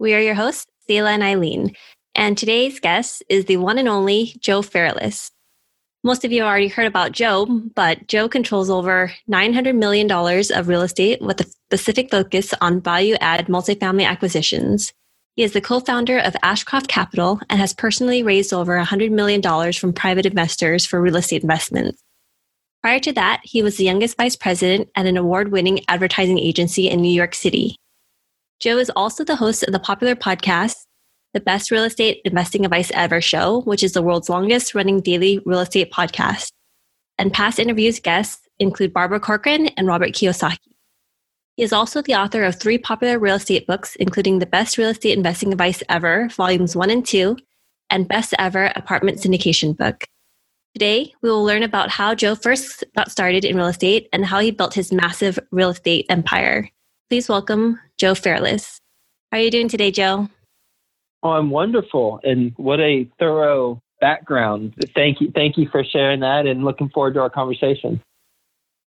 We are your hosts, Selah and Eileen, and today's guest is the one and only Joe Fairless. Most of you have already heard about Joe, but Joe controls over $900 million of real estate with a specific focus on value add multifamily acquisitions. He is the co founder of Ashcroft Capital and has personally raised over $100 million from private investors for real estate investments. Prior to that, he was the youngest vice president at an award winning advertising agency in New York City. Joe is also the host of the popular podcast, The Best Real Estate Investing Advice Ever Show, which is the world's longest running daily real estate podcast. And past interviews guests include Barbara Corcoran and Robert Kiyosaki. He is also the author of three popular real estate books, including The Best Real Estate Investing Advice Ever, Volumes 1 and 2, and Best Ever Apartment Syndication Book. Today, we will learn about how Joe first got started in real estate and how he built his massive real estate empire. Please welcome Joe Fairless. How are you doing today, Joe? Oh, I'm wonderful. And what a thorough background. Thank you. Thank you for sharing that and looking forward to our conversation.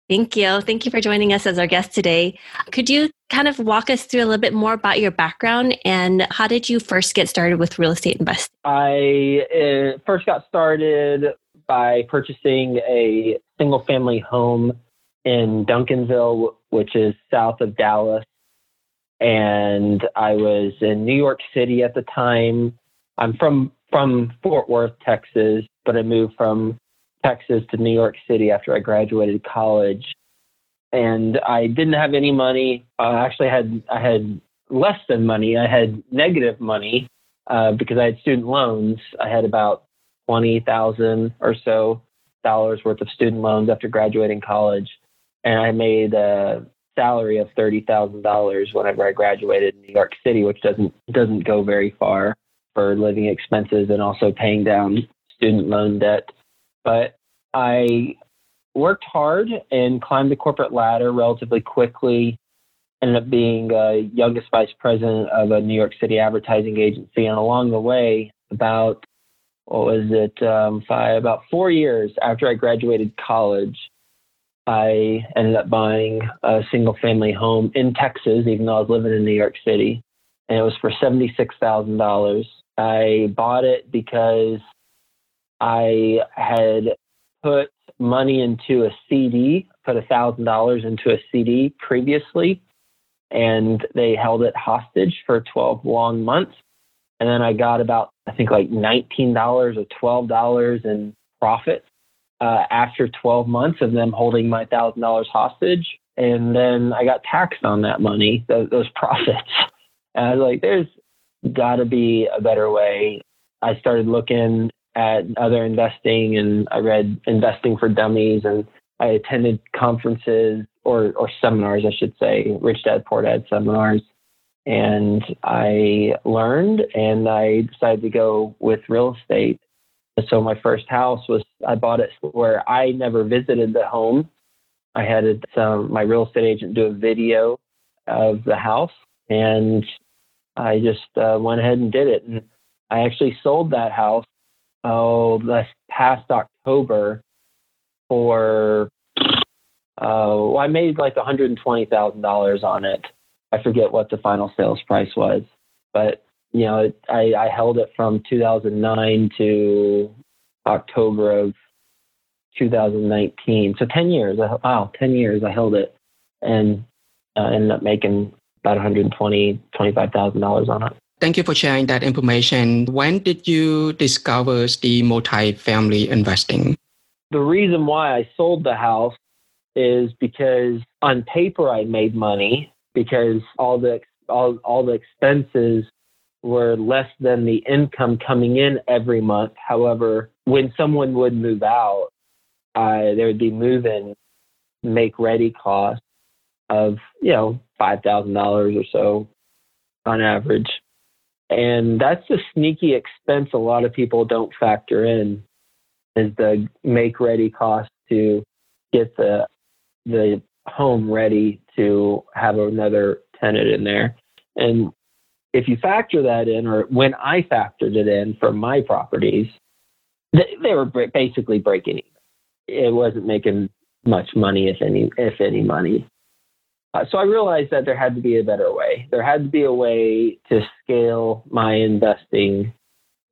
Thank you. Thank you for joining us as our guest today. Could you kind of walk us through a little bit more about your background and how did you first get started with real estate investing? I uh, first got started by purchasing a single family home in Duncanville, which is south of Dallas. And I was in New York City at the time. I'm from from Fort Worth, Texas, but I moved from Texas to New York City after I graduated college, and I didn't have any money. I actually had I had less than money. I had negative money uh, because I had student loans. I had about twenty thousand or so dollars worth of student loans after graduating college, and I made a salary of thirty thousand dollars whenever I graduated in New York City, which doesn't doesn't go very far for living expenses and also paying down student loan debt. But I worked hard and climbed the corporate ladder relatively quickly. Ended up being uh, youngest vice president of a New York City advertising agency, and along the way, about what was it, um, five, about four years after I graduated college, I ended up buying a single family home in Texas, even though I was living in New York City, and it was for seventy six thousand dollars. I bought it because I had put money into a CD, put a thousand dollars into a CD previously, and they held it hostage for 12 long months. And then I got about, I think like $19 or $12 in profit uh, after 12 months of them holding my thousand dollars hostage. And then I got taxed on that money, those, those profits. And I was like, there's got to be a better way. I started looking at other investing and I read Investing for Dummies and I attended conferences or, or seminars, I should say, Rich Dad Poor Dad seminars. And I learned and I decided to go with real estate. So my first house was, I bought it where I never visited the home. I had some, my real estate agent do a video of the house and I just uh, went ahead and did it. And I actually sold that house oh, this past October for, uh, well, I made like $120,000 on it. I forget what the final sales price was, but you know, it, I, I held it from 2009 to October of 2019. So 10 years. Wow, 10 years I held it and uh, ended up making about 120, $25,000 on it. Thank you for sharing that information. When did you discover the multi-family investing? The reason why I sold the house is because on paper I made money because all the all, all the expenses were less than the income coming in every month. However, when someone would move out, uh, there would be move-in make ready costs of you know five thousand dollars or so on average And that's a sneaky expense a lot of people don't factor in is the make ready cost to get the the home ready to have another tenant in there. And if you factor that in, or when I factored it in for my properties, they, they were basically breaking even. It wasn't making much money, if any, if any money. Uh, so I realized that there had to be a better way. There had to be a way to scale my investing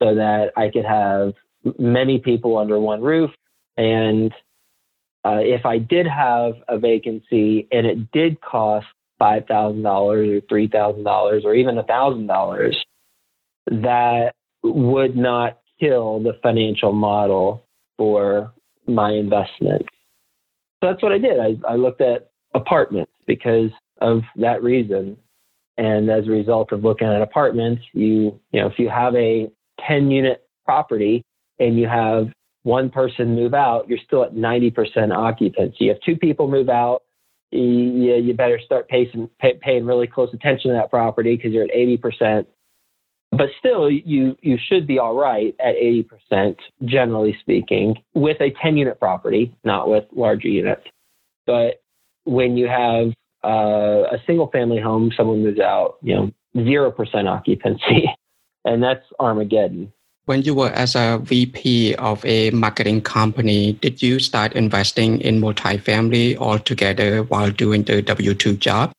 so that I could have many people under one roof. And uh, if I did have a vacancy and it did cost $5,000 or $3,000 or even $1,000, that would not kill the financial model for my investment. So that's what I did. I, I looked at apartments because of that reason. And as a result of looking at apartments, you, you know, if you have a 10 unit property and you have one person move out, you're still at 90% occupancy. If two people move out, you, you better start paying, pay, paying really close attention to that property because you're at 80%. But still, you, you should be all right at 80%, generally speaking, with a 10 unit property, not with larger units. But when you have uh, a single family home, someone moves out, you know, 0% occupancy, and that's Armageddon. When you were as a VP of a marketing company, did you start investing in multifamily altogether while doing the W 2 job?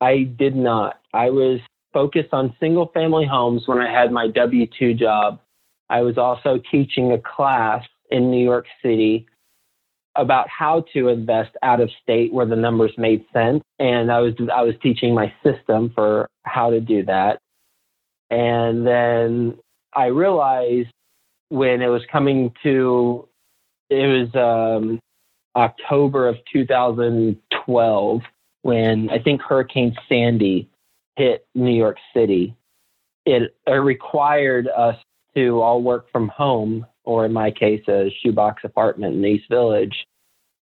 I did not. I was focused on single family homes when I had my W 2 job. I was also teaching a class in New York City about how to invest out of state where the numbers made sense. And I was, I was teaching my system for how to do that. And then I realized when it was coming to, it was um, October of 2012 when I think Hurricane Sandy hit New York City. It, it required us to all work from home, or in my case, a shoebox apartment in East Village.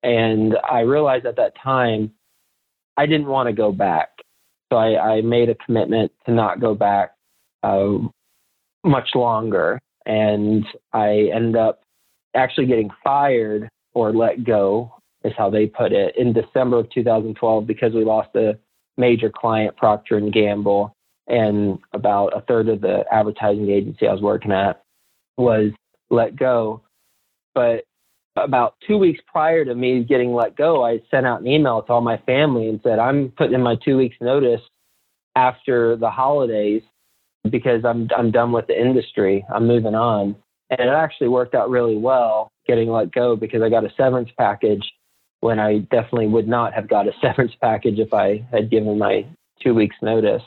And I realized at that time I didn't want to go back. So I, I made a commitment to not go back. Uh, much longer. And I ended up actually getting fired or let go, is how they put it, in December of 2012 because we lost a major client, Procter and Gamble, and about a third of the advertising agency I was working at was let go. But about two weeks prior to me getting let go, I sent out an email to all my family and said, I'm putting in my two weeks notice after the holidays because I'm I'm done with the industry. I'm moving on. And it actually worked out really well getting let go because I got a severance package when I definitely would not have got a severance package if I had given my two weeks notice.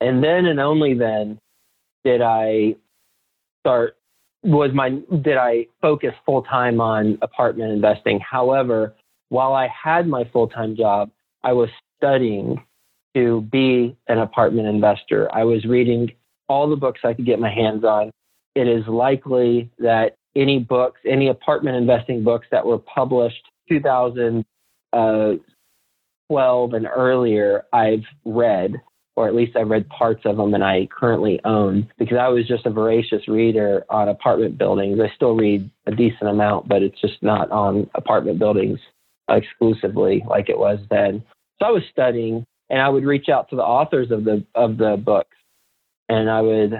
And then and only then did I start was my did I focus full time on apartment investing. However, while I had my full time job, I was studying to be an apartment investor. I was reading all the books I could get my hands on. It is likely that any books, any apartment investing books that were published 2012 and earlier, I've read, or at least I've read parts of them and I currently own because I was just a voracious reader on apartment buildings. I still read a decent amount, but it's just not on apartment buildings exclusively like it was then. So I was studying and I would reach out to the authors of the of the books and I would,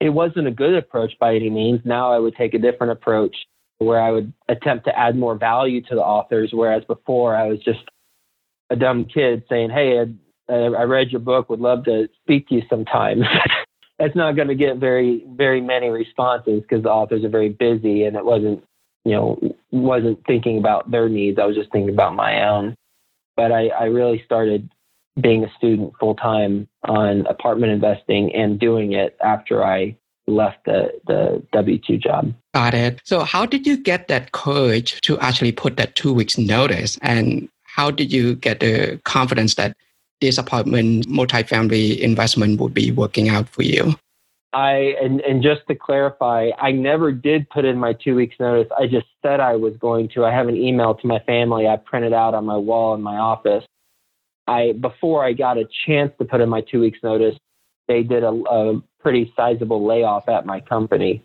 it wasn't a good approach by any means. Now I would take a different approach where I would attempt to add more value to the authors, whereas before I was just a dumb kid saying, Hey, I, uh, I read your book, would love to speak to you sometime. That's not going to get very, very many responses because the authors are very busy and it wasn't, you know, wasn't thinking about their needs. I was just thinking about my own. But I, I really started being a student full time on apartment investing and doing it after I left the, the W 2 job. Got it. So, how did you get that courage to actually put that two weeks notice? And how did you get the confidence that this apartment multifamily investment would be working out for you? I and, and just to clarify, I never did put in my two weeks notice. I just said I was going to. I have an email to my family I printed out on my wall in my office I before I got a chance to put in my two weeks notice, they did a, a pretty sizable layoff at my company.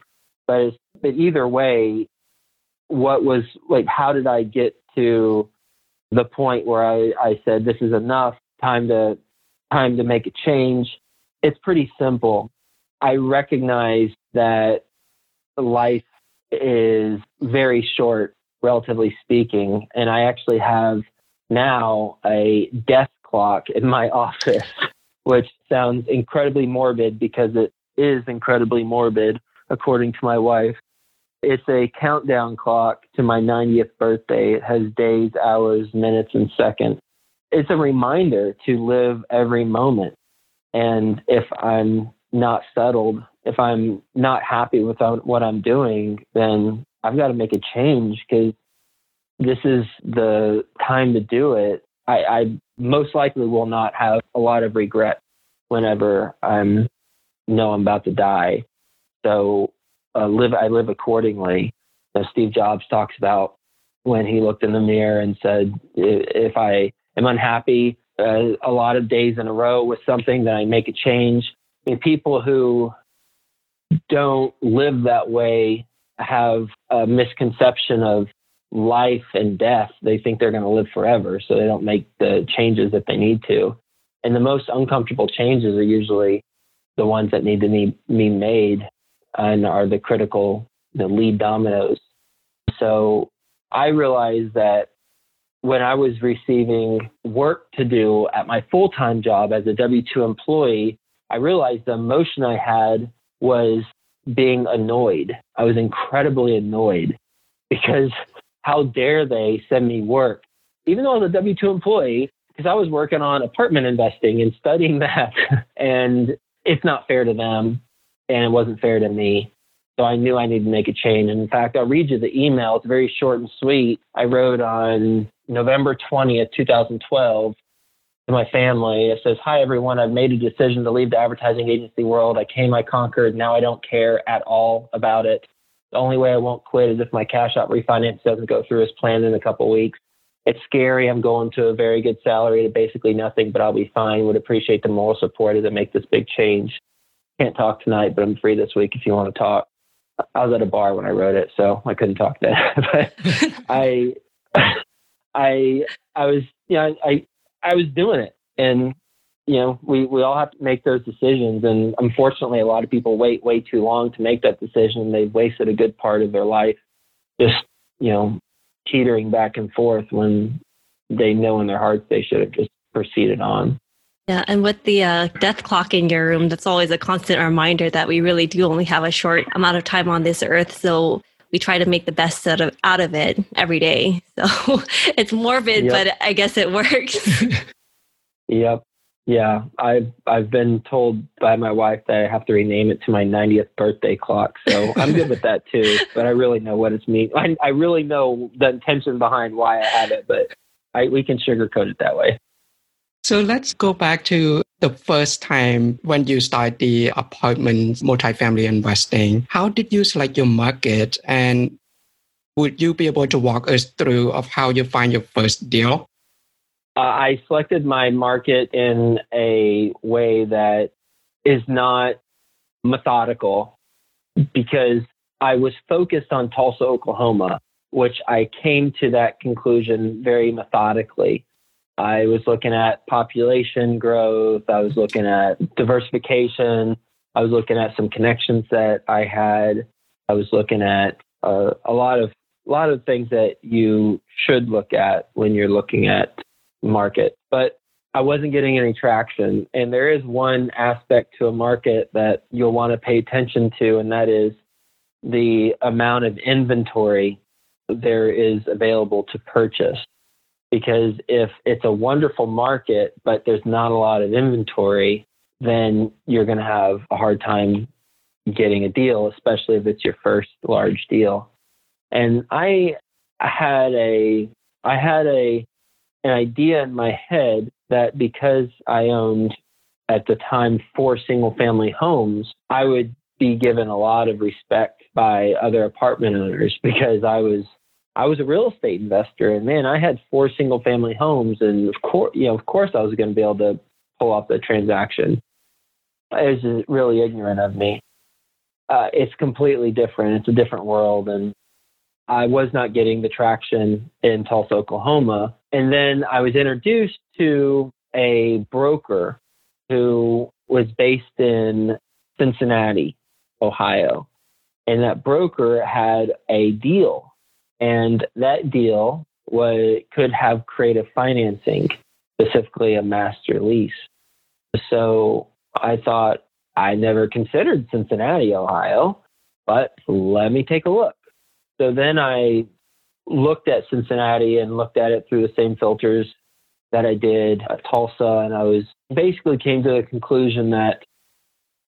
But, but either way, what was like, how did I get to the point where I, I said, this is enough, time to, time to make a change? It's pretty simple. I recognize that life is very short, relatively speaking. And I actually have now a death clock in my office, which sounds incredibly morbid because it is incredibly morbid, according to my wife. It's a countdown clock to my 90th birthday. It has days, hours, minutes, and seconds. It's a reminder to live every moment. And if I'm not settled, if I'm not happy with what I'm doing, then I've got to make a change because this is the time to do it. I, I most likely will not have a lot of regret whenever I'm know I'm about to die. So uh, live I live accordingly. Steve Jobs talks about when he looked in the mirror and said, "If I am unhappy uh, a lot of days in a row with something, then I make a change." I mean, people who don't live that way have a misconception of life and death. They think they're going to live forever, so they don't make the changes that they need to. And the most uncomfortable changes are usually the ones that need to be made and are the critical, the lead dominoes. So I realized that when I was receiving work to do at my full time job as a W 2 employee, I realized the emotion I had was being annoyed. I was incredibly annoyed because how dare they send me work, even though I was a W 2 employee, because I was working on apartment investing and studying that. and it's not fair to them and it wasn't fair to me. So I knew I needed to make a change. And in fact, I'll read you the email. It's very short and sweet. I wrote on November 20th, 2012 to my family. It says, Hi, everyone. I've made a decision to leave the advertising agency world. I came, I conquered. Now I don't care at all about it. The only way I won't quit is if my cash out refinance doesn't go through as planned in a couple weeks. It's scary. I'm going to a very good salary to basically nothing, but I'll be fine. Would appreciate the moral support as I make this big change. Can't talk tonight, but I'm free this week if you want to talk. I was at a bar when I wrote it, so I couldn't talk then. but I, I, I was, you know, I, I was doing it, and you know, we we all have to make those decisions, and unfortunately, a lot of people wait way too long to make that decision. They've wasted a good part of their life just, you know, teetering back and forth when they know in their hearts they should have just proceeded on. Yeah, and with the uh, death clock in your room, that's always a constant reminder that we really do only have a short amount of time on this earth. So we try to make the best out of out of it every day. So it's morbid, yep. but I guess it works. yep. Yeah, I've I've been told by my wife that I have to rename it to my 90th birthday clock. So I'm good with that too. But I really know what it's mean. I, I really know the intention behind why I have it, but I, we can sugarcoat it that way. So let's go back to the first time when you start the apartment multifamily investing. How did you select your market, and would you be able to walk us through of how you find your first deal? Uh, I selected my market in a way that is not methodical because I was focused on Tulsa, Oklahoma, which I came to that conclusion very methodically. I was looking at population growth, I was looking at diversification, I was looking at some connections that I had, I was looking at uh, a lot of a lot of things that you should look at when you're looking at market, but I wasn't getting any traction. And there is one aspect to a market that you'll want to pay attention to, and that is the amount of inventory there is available to purchase. Because if it's a wonderful market, but there's not a lot of inventory, then you're going to have a hard time getting a deal, especially if it's your first large deal. And I had a I had a an idea in my head that because I owned at the time four single family homes, I would be given a lot of respect by other apartment owners because I was I was a real estate investor and man, I had four single family homes and of course you know, of course I was going to be able to pull off the transaction. it was really ignorant of me. Uh, it's completely different. It's a different world, and I was not getting the traction in Tulsa, Oklahoma. And then I was introduced to a broker who was based in Cincinnati, Ohio. And that broker had a deal, and that deal was could have creative financing, specifically a master lease. So I thought I never considered Cincinnati, Ohio, but let me take a look. So then I looked at Cincinnati and looked at it through the same filters that I did at Tulsa, and I was basically came to the conclusion that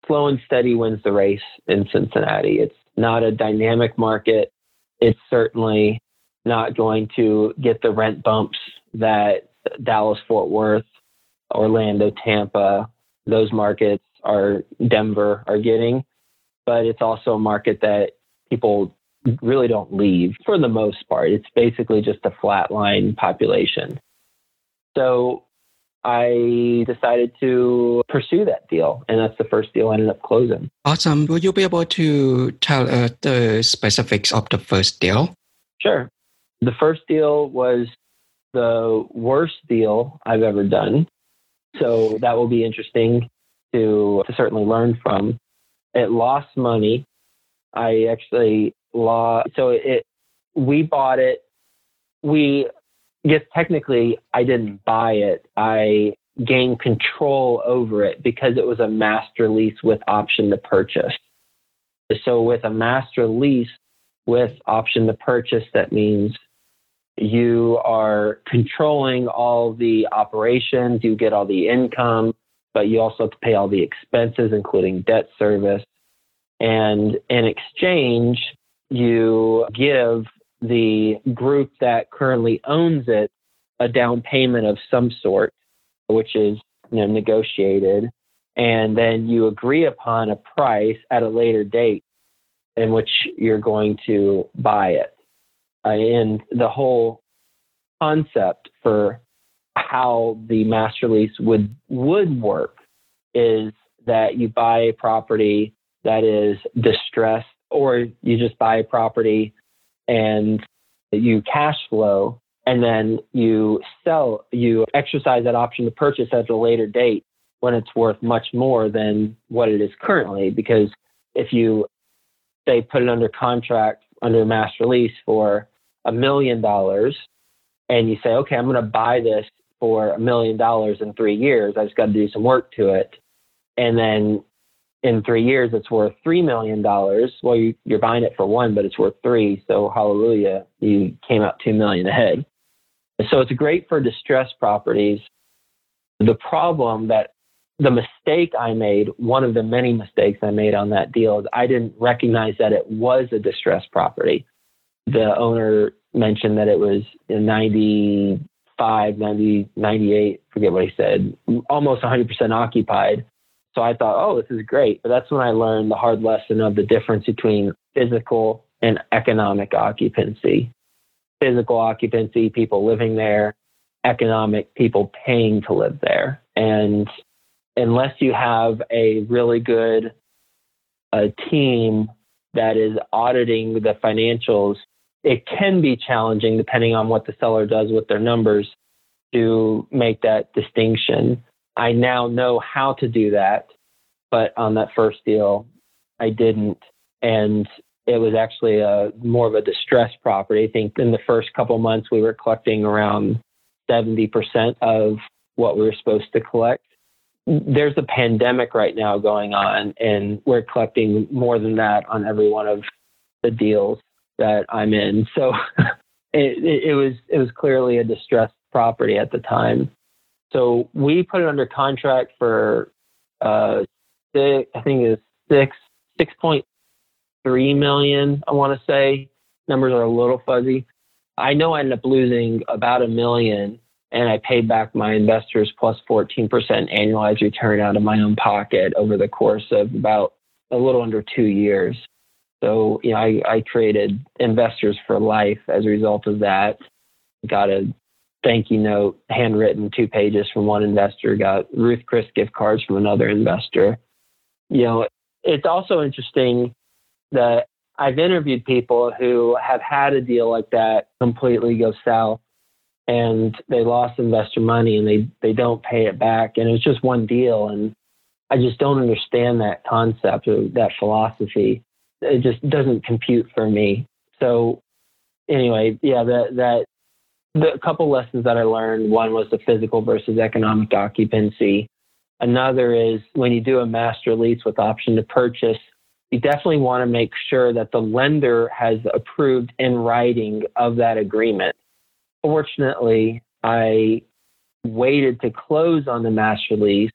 slow and steady wins the race in Cincinnati. It's not a dynamic market. It's certainly not going to get the rent bumps that Dallas, Fort Worth, Orlando, Tampa, those markets are Denver are getting. But it's also a market that people really don't leave for the most part. It's basically just a flatline population. So I decided to pursue that deal, and that's the first deal I ended up closing. Awesome. Will you be able to tell us the specifics of the first deal? Sure. The first deal was the worst deal I've ever done. So that will be interesting to, to certainly learn from. It lost money. I actually lost. So it, we bought it. We, yes, technically I didn't buy it. I gained control over it because it was a master lease with option to purchase. So with a master lease with option to purchase, that means you are controlling all the operations, you get all the income, but you also have to pay all the expenses, including debt service. And in exchange, you give the group that currently owns it a down payment of some sort, which is you know, negotiated. And then you agree upon a price at a later date in which you're going to buy it. Uh, and the whole concept for how the master lease would would work is that you buy a property that is distressed or you just buy a property and you cash flow and then you sell you exercise that option to purchase at a later date when it's worth much more than what it is currently because if you say put it under contract under a master lease for a million dollars and you say, okay, I'm going to buy this for a million dollars in three years. I just got to do some work to it. And then in three years, it's worth $3 million. Well, you, you're buying it for one, but it's worth three. So hallelujah, you came out 2 million ahead. So it's great for distressed properties. The problem that the mistake I made, one of the many mistakes I made on that deal is I didn't recognize that it was a distressed property. The owner mentioned that it was 95, 90, 98, forget what he said, almost 100% occupied. So I thought, oh, this is great. But that's when I learned the hard lesson of the difference between physical and economic occupancy. Physical occupancy, people living there, economic, people paying to live there. And unless you have a really good a team that is auditing the financials it can be challenging depending on what the seller does with their numbers to make that distinction. I now know how to do that, but on that first deal, I didn't. And it was actually a more of a distressed property. I think in the first couple months, we were collecting around 70% of what we were supposed to collect. There's a pandemic right now going on, and we're collecting more than that on every one of the deals that I'm in. So it, it, was it was clearly a distressed property at the time. So we put it under contract for uh, six, I think it's six six point three million. I want to say numbers are a little fuzzy. I know I ended up losing about a million, and I paid back my investors plus 14% annualized return out of my own pocket over the course of about a little under two years. So, you know, I, I created investors for life as a result of that. Got a thank you note, handwritten, two pages from one investor. Got Ruth Chris gift cards from another investor. you know, it's also interesting that I've interviewed people who have had a deal like that completely go south and they lost investor money and they, they don't pay it back. And it's just one deal. And I just don't understand that concept or that philosophy. It just doesn't compute for me. So anyway, yeah, that, that the couple lessons that I learned, one was the physical versus economic occupancy. Another is when you do a master lease with option to purchase, you definitely want to make sure that the lender has approved in writing of that agreement. Fortunately, I waited to close on the master lease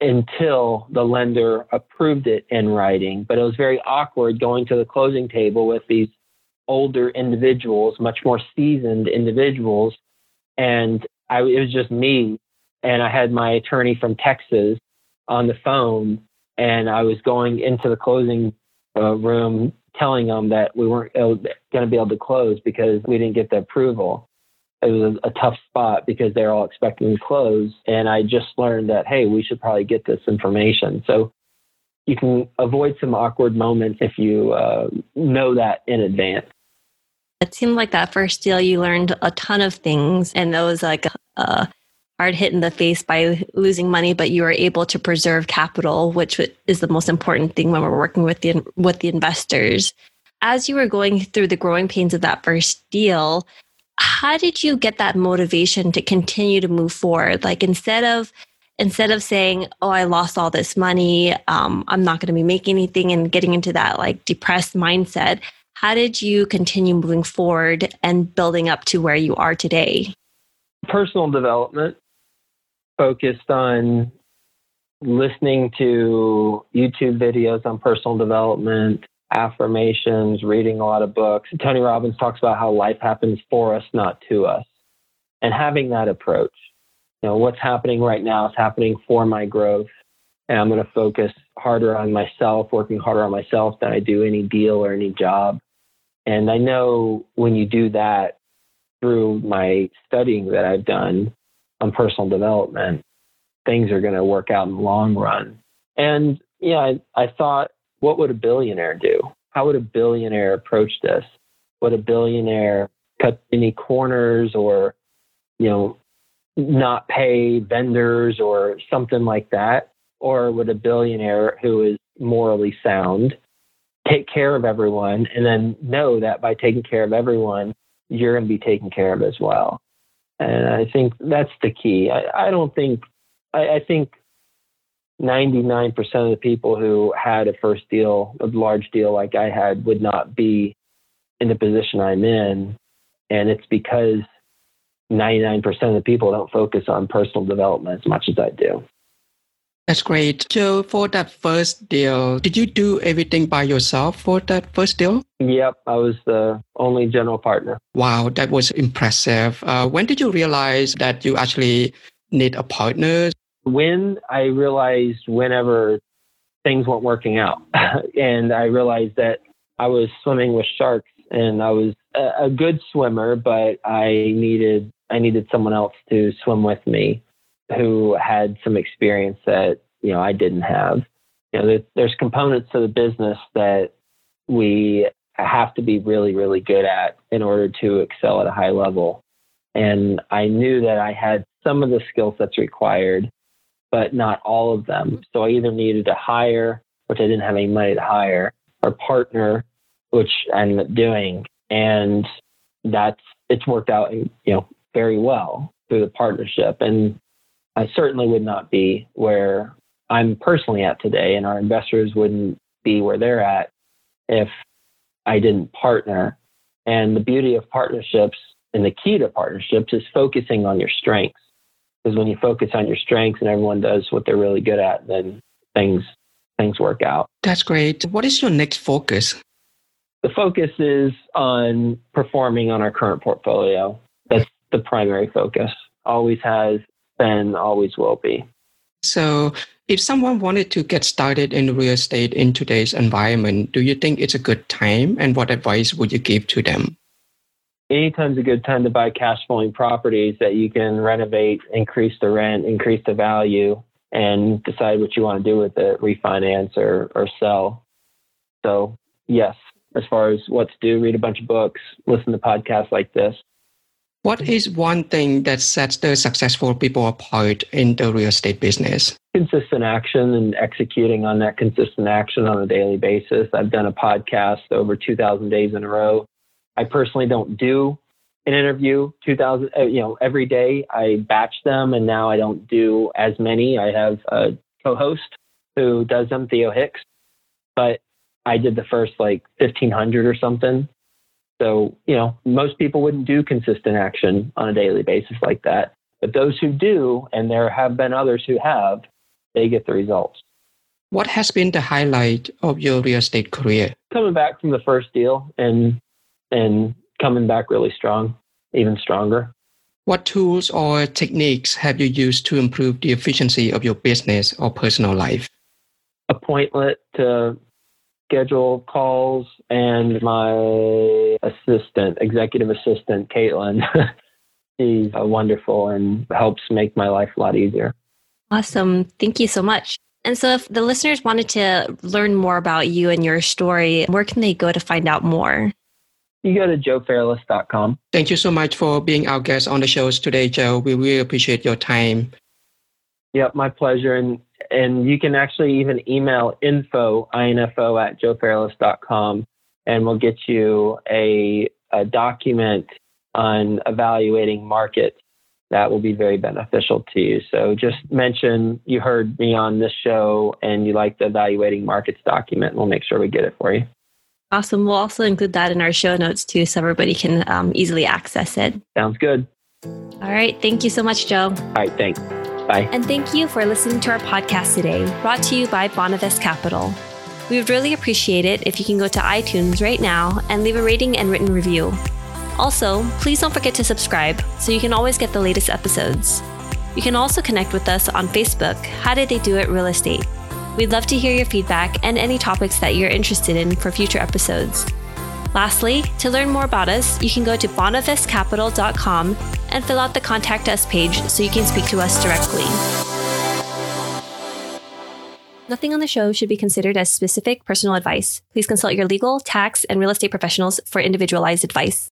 until the lender approved it in writing. But it was very awkward going to the closing table with these older individuals, much more seasoned individuals. And I, it was just me. And I had my attorney from Texas on the phone and I was going into the closing uh, room telling them that we weren't going to be able to close because we didn't get the approval. It was a, a tough spot because they're all expecting to close. And I just learned that, hey, we should probably get this information. So you can avoid some awkward moments if you uh, know that in advance. It seemed like that first deal you learned a ton of things, and that was like a, hard hit in the face by losing money, but you were able to preserve capital, which is the most important thing when we're working with the with the investors. As you were going through the growing pains of that first deal, how did you get that motivation to continue to move forward? Like instead of instead of saying, "Oh, I lost all this money, um, I'm not going to be making anything," and getting into that like depressed mindset, how did you continue moving forward and building up to where you are today? Personal development focused on listening to YouTube videos on personal development, affirmations, reading a lot of books. Tony Robbins talks about how life happens for us, not to us. And having that approach. You know, what's happening right now is happening for my growth. And I'm going to focus harder on myself, working harder on myself than I do any deal or any job. And I know when you do that through my studying that I've done, on personal development, things are going to work out in the long run. And yeah, I, I thought, what would a billionaire do? How would a billionaire approach this? Would a billionaire cut any corners or, you know, not pay vendors or something like that? Or would a billionaire who is morally sound take care of everyone and then know that by taking care of everyone, you're going to be taken care of as well? And I think that's the key. I, I don't think, I, I think 99% of the people who had a first deal, a large deal like I had, would not be in the position I'm in. And it's because 99% of the people don't focus on personal development as much as I do. That's great. So for that first deal, did you do everything by yourself for that first deal? Yep, I was the only general partner. Wow, that was impressive. Uh, when did you realize that you actually need a partner? When I realized whenever things weren't working out, and I realized that I was swimming with sharks, and I was a, a good swimmer, but I needed I needed someone else to swim with me who had some experience that you know I didn't have. You know, there's components to the business that we have to be really, really good at in order to excel at a high level. And I knew that I had some of the skill sets required, but not all of them. So I either needed to hire, which I didn't have any money to hire, or partner, which I ended up doing. And that's it's worked out, you know, very well through the partnership. And I certainly would not be where I'm personally at today, and our investors wouldn't be where they're at if I didn't partner. And the beauty of partnerships and the key to partnerships is focusing on your strengths. Because when you focus on your strengths and everyone does what they're really good at, then things things work out. That's great. What is your next focus? The focus is on performing on our current portfolio. That's the primary focus. Always has and always will be. So, if someone wanted to get started in real estate in today's environment, do you think it's a good time? And what advice would you give to them? Anytime's a good time to buy cash flowing properties that you can renovate, increase the rent, increase the value, and decide what you want to do with it, refinance or, or sell. So, yes, as far as what to do, read a bunch of books, listen to podcasts like this. What is one thing that sets the successful people apart in the real estate business? Consistent action and executing on that consistent action on a daily basis. I've done a podcast over 2,000 days in a row. I personally don't do an interview 2000 uh, you know every day i batch them and now i don't do as many i have a co-host who does them theo hicks but i did the first like 1500 or something so you know most people wouldn't do consistent action on a daily basis like that but those who do and there have been others who have they get the results what has been the highlight of your real estate career coming back from the first deal and and coming back really strong, even stronger. What tools or techniques have you used to improve the efficiency of your business or personal life? A Appointment to schedule calls and my assistant, executive assistant, Caitlin. She's uh, wonderful and helps make my life a lot easier. Awesome. Thank you so much. And so, if the listeners wanted to learn more about you and your story, where can they go to find out more? you go to joefairless.com. Thank you so much for being our guest on the shows today, Joe. We really appreciate your time. Yep, my pleasure. And and you can actually even email info, info at joefairless.com and we'll get you a, a document on evaluating markets that will be very beneficial to you. So just mention you heard me on this show and you like the evaluating markets document. We'll make sure we get it for you. Awesome. We'll also include that in our show notes too, so everybody can um, easily access it. Sounds good. All right. Thank you so much, Joe. All right. Thanks. Bye. And thank you for listening to our podcast today, brought to you by Bonavest Capital. We would really appreciate it if you can go to iTunes right now and leave a rating and written review. Also, please don't forget to subscribe so you can always get the latest episodes. You can also connect with us on Facebook, How Did They Do It Real Estate. We'd love to hear your feedback and any topics that you're interested in for future episodes. Lastly, to learn more about us, you can go to bonavestcapital.com and fill out the Contact Us page so you can speak to us directly. Nothing on the show should be considered as specific personal advice. Please consult your legal, tax, and real estate professionals for individualized advice.